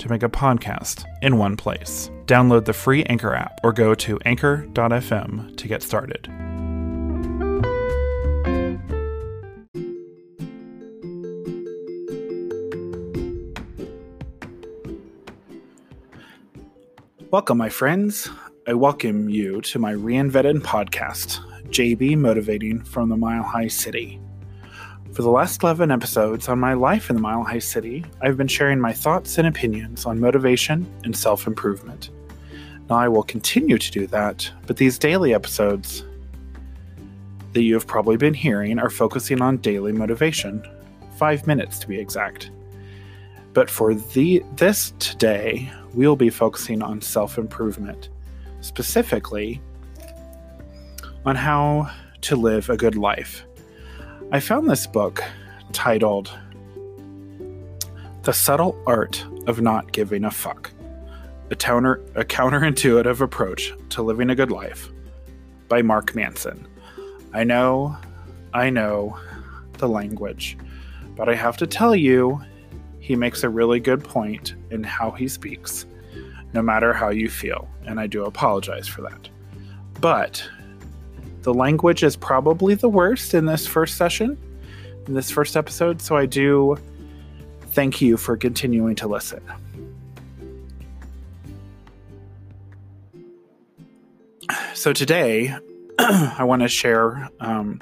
to make a podcast in one place. Download the free Anchor app or go to anchor.fm to get started. Welcome, my friends. I welcome you to my reinvented podcast, JB Motivating from the Mile High City. For the last 11 episodes on my life in the Mile High City, I've been sharing my thoughts and opinions on motivation and self improvement. Now, I will continue to do that, but these daily episodes that you have probably been hearing are focusing on daily motivation, five minutes to be exact. But for the this today, we'll be focusing on self improvement, specifically on how to live a good life. I found this book titled The Subtle Art of Not Giving a Fuck a, a counterintuitive approach to living a good life by Mark Manson. I know, I know the language, but I have to tell you, he makes a really good point in how he speaks, no matter how you feel, and I do apologize for that. But the language is probably the worst in this first session, in this first episode, so I do thank you for continuing to listen. So today, I want to share um,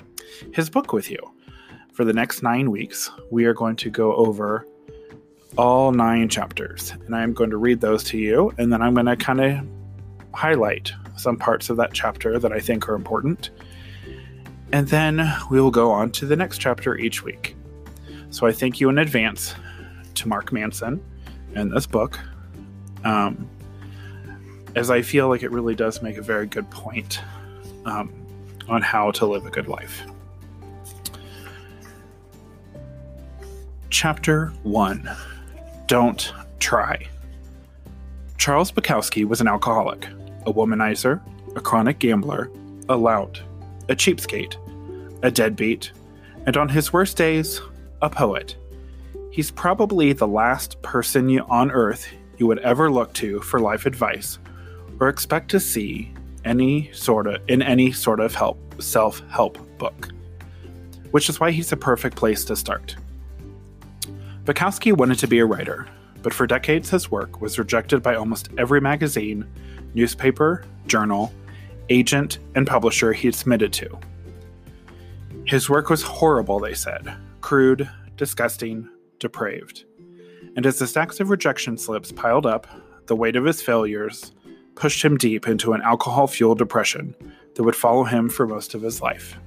his book with you. For the next nine weeks, we are going to go over all nine chapters, and I'm going to read those to you, and then I'm going to kind of highlight some parts of that chapter that I think are important. And then we will go on to the next chapter each week. So I thank you in advance to Mark Manson and this book, um, as I feel like it really does make a very good point um, on how to live a good life. Chapter 1 Don't Try. Charles Bukowski was an alcoholic a womanizer, a chronic gambler, a lout, a cheapskate, a deadbeat, and on his worst days, a poet. He's probably the last person you, on earth you would ever look to for life advice or expect to see any sort of in any sort of help self-help book. Which is why he's a perfect place to start. Bukowski wanted to be a writer, but for decades his work was rejected by almost every magazine newspaper, journal, agent, and publisher he had submitted to. His work was horrible, they said crude, disgusting, depraved. And as the stacks of rejection slips piled up, the weight of his failures pushed him deep into an alcohol fueled depression that would follow him for most of his life.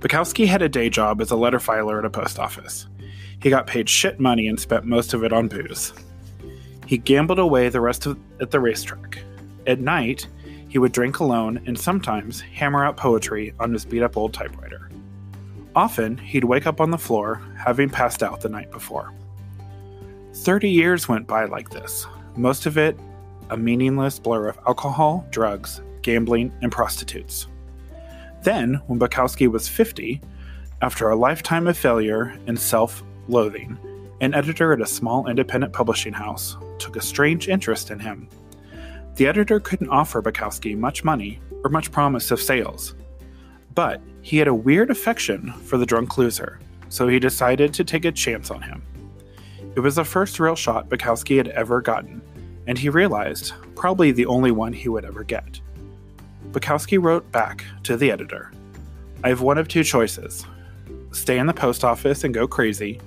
Bukowski had a day job as a letter filer at a post office. He got paid shit money and spent most of it on booze. He gambled away the rest of at the racetrack. At night, he would drink alone and sometimes hammer out poetry on his beat up old typewriter. Often, he'd wake up on the floor, having passed out the night before. Thirty years went by like this, most of it a meaningless blur of alcohol, drugs, gambling, and prostitutes. Then, when Bukowski was 50, after a lifetime of failure and self loathing, an editor at a small independent publishing house took a strange interest in him. The editor couldn't offer Bukowski much money or much promise of sales, but he had a weird affection for the drunk loser, so he decided to take a chance on him. It was the first real shot Bukowski had ever gotten, and he realized probably the only one he would ever get. Bukowski wrote back to the editor I have one of two choices stay in the post office and go crazy,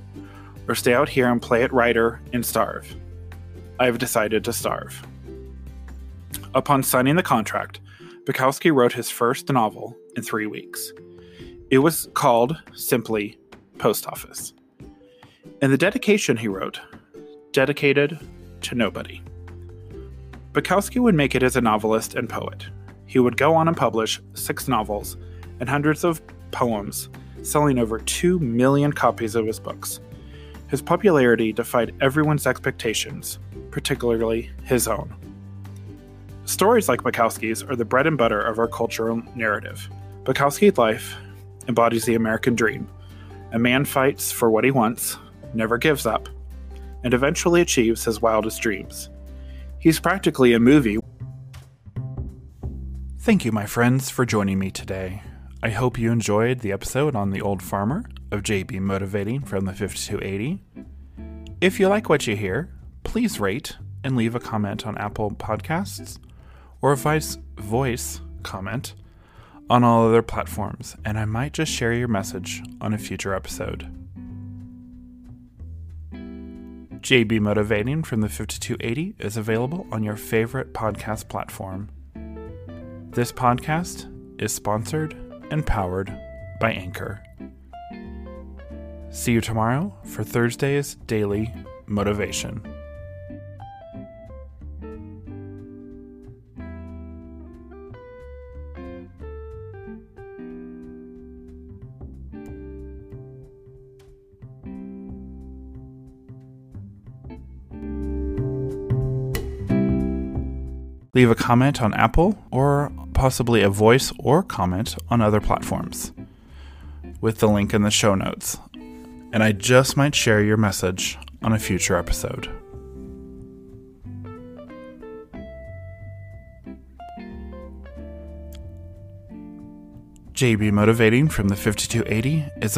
or stay out here and play at writer and starve. I have decided to starve. Upon signing the contract, Bukowski wrote his first novel in three weeks. It was called simply Post Office. In the dedication he wrote, dedicated to nobody. Bukowski would make it as a novelist and poet. He would go on and publish six novels and hundreds of poems, selling over 2 million copies of his books. His popularity defied everyone's expectations, particularly his own. Stories like Bukowski's are the bread and butter of our cultural narrative. Bukowski's life embodies the American dream. A man fights for what he wants, never gives up, and eventually achieves his wildest dreams. He's practically a movie. Thank you, my friends, for joining me today. I hope you enjoyed the episode on The Old Farmer of JB Motivating from the 5280. If you like what you hear, please rate and leave a comment on Apple Podcasts or a voice, voice comment on all other platforms, and I might just share your message on a future episode. JB Motivating from the 5280 is available on your favorite podcast platform. This podcast is sponsored and powered by Anchor. See you tomorrow for Thursday's Daily Motivation. Leave a comment on Apple or possibly a voice or comment on other platforms with the link in the show notes. And I just might share your message on a future episode. JB Motivating from the 5280 is a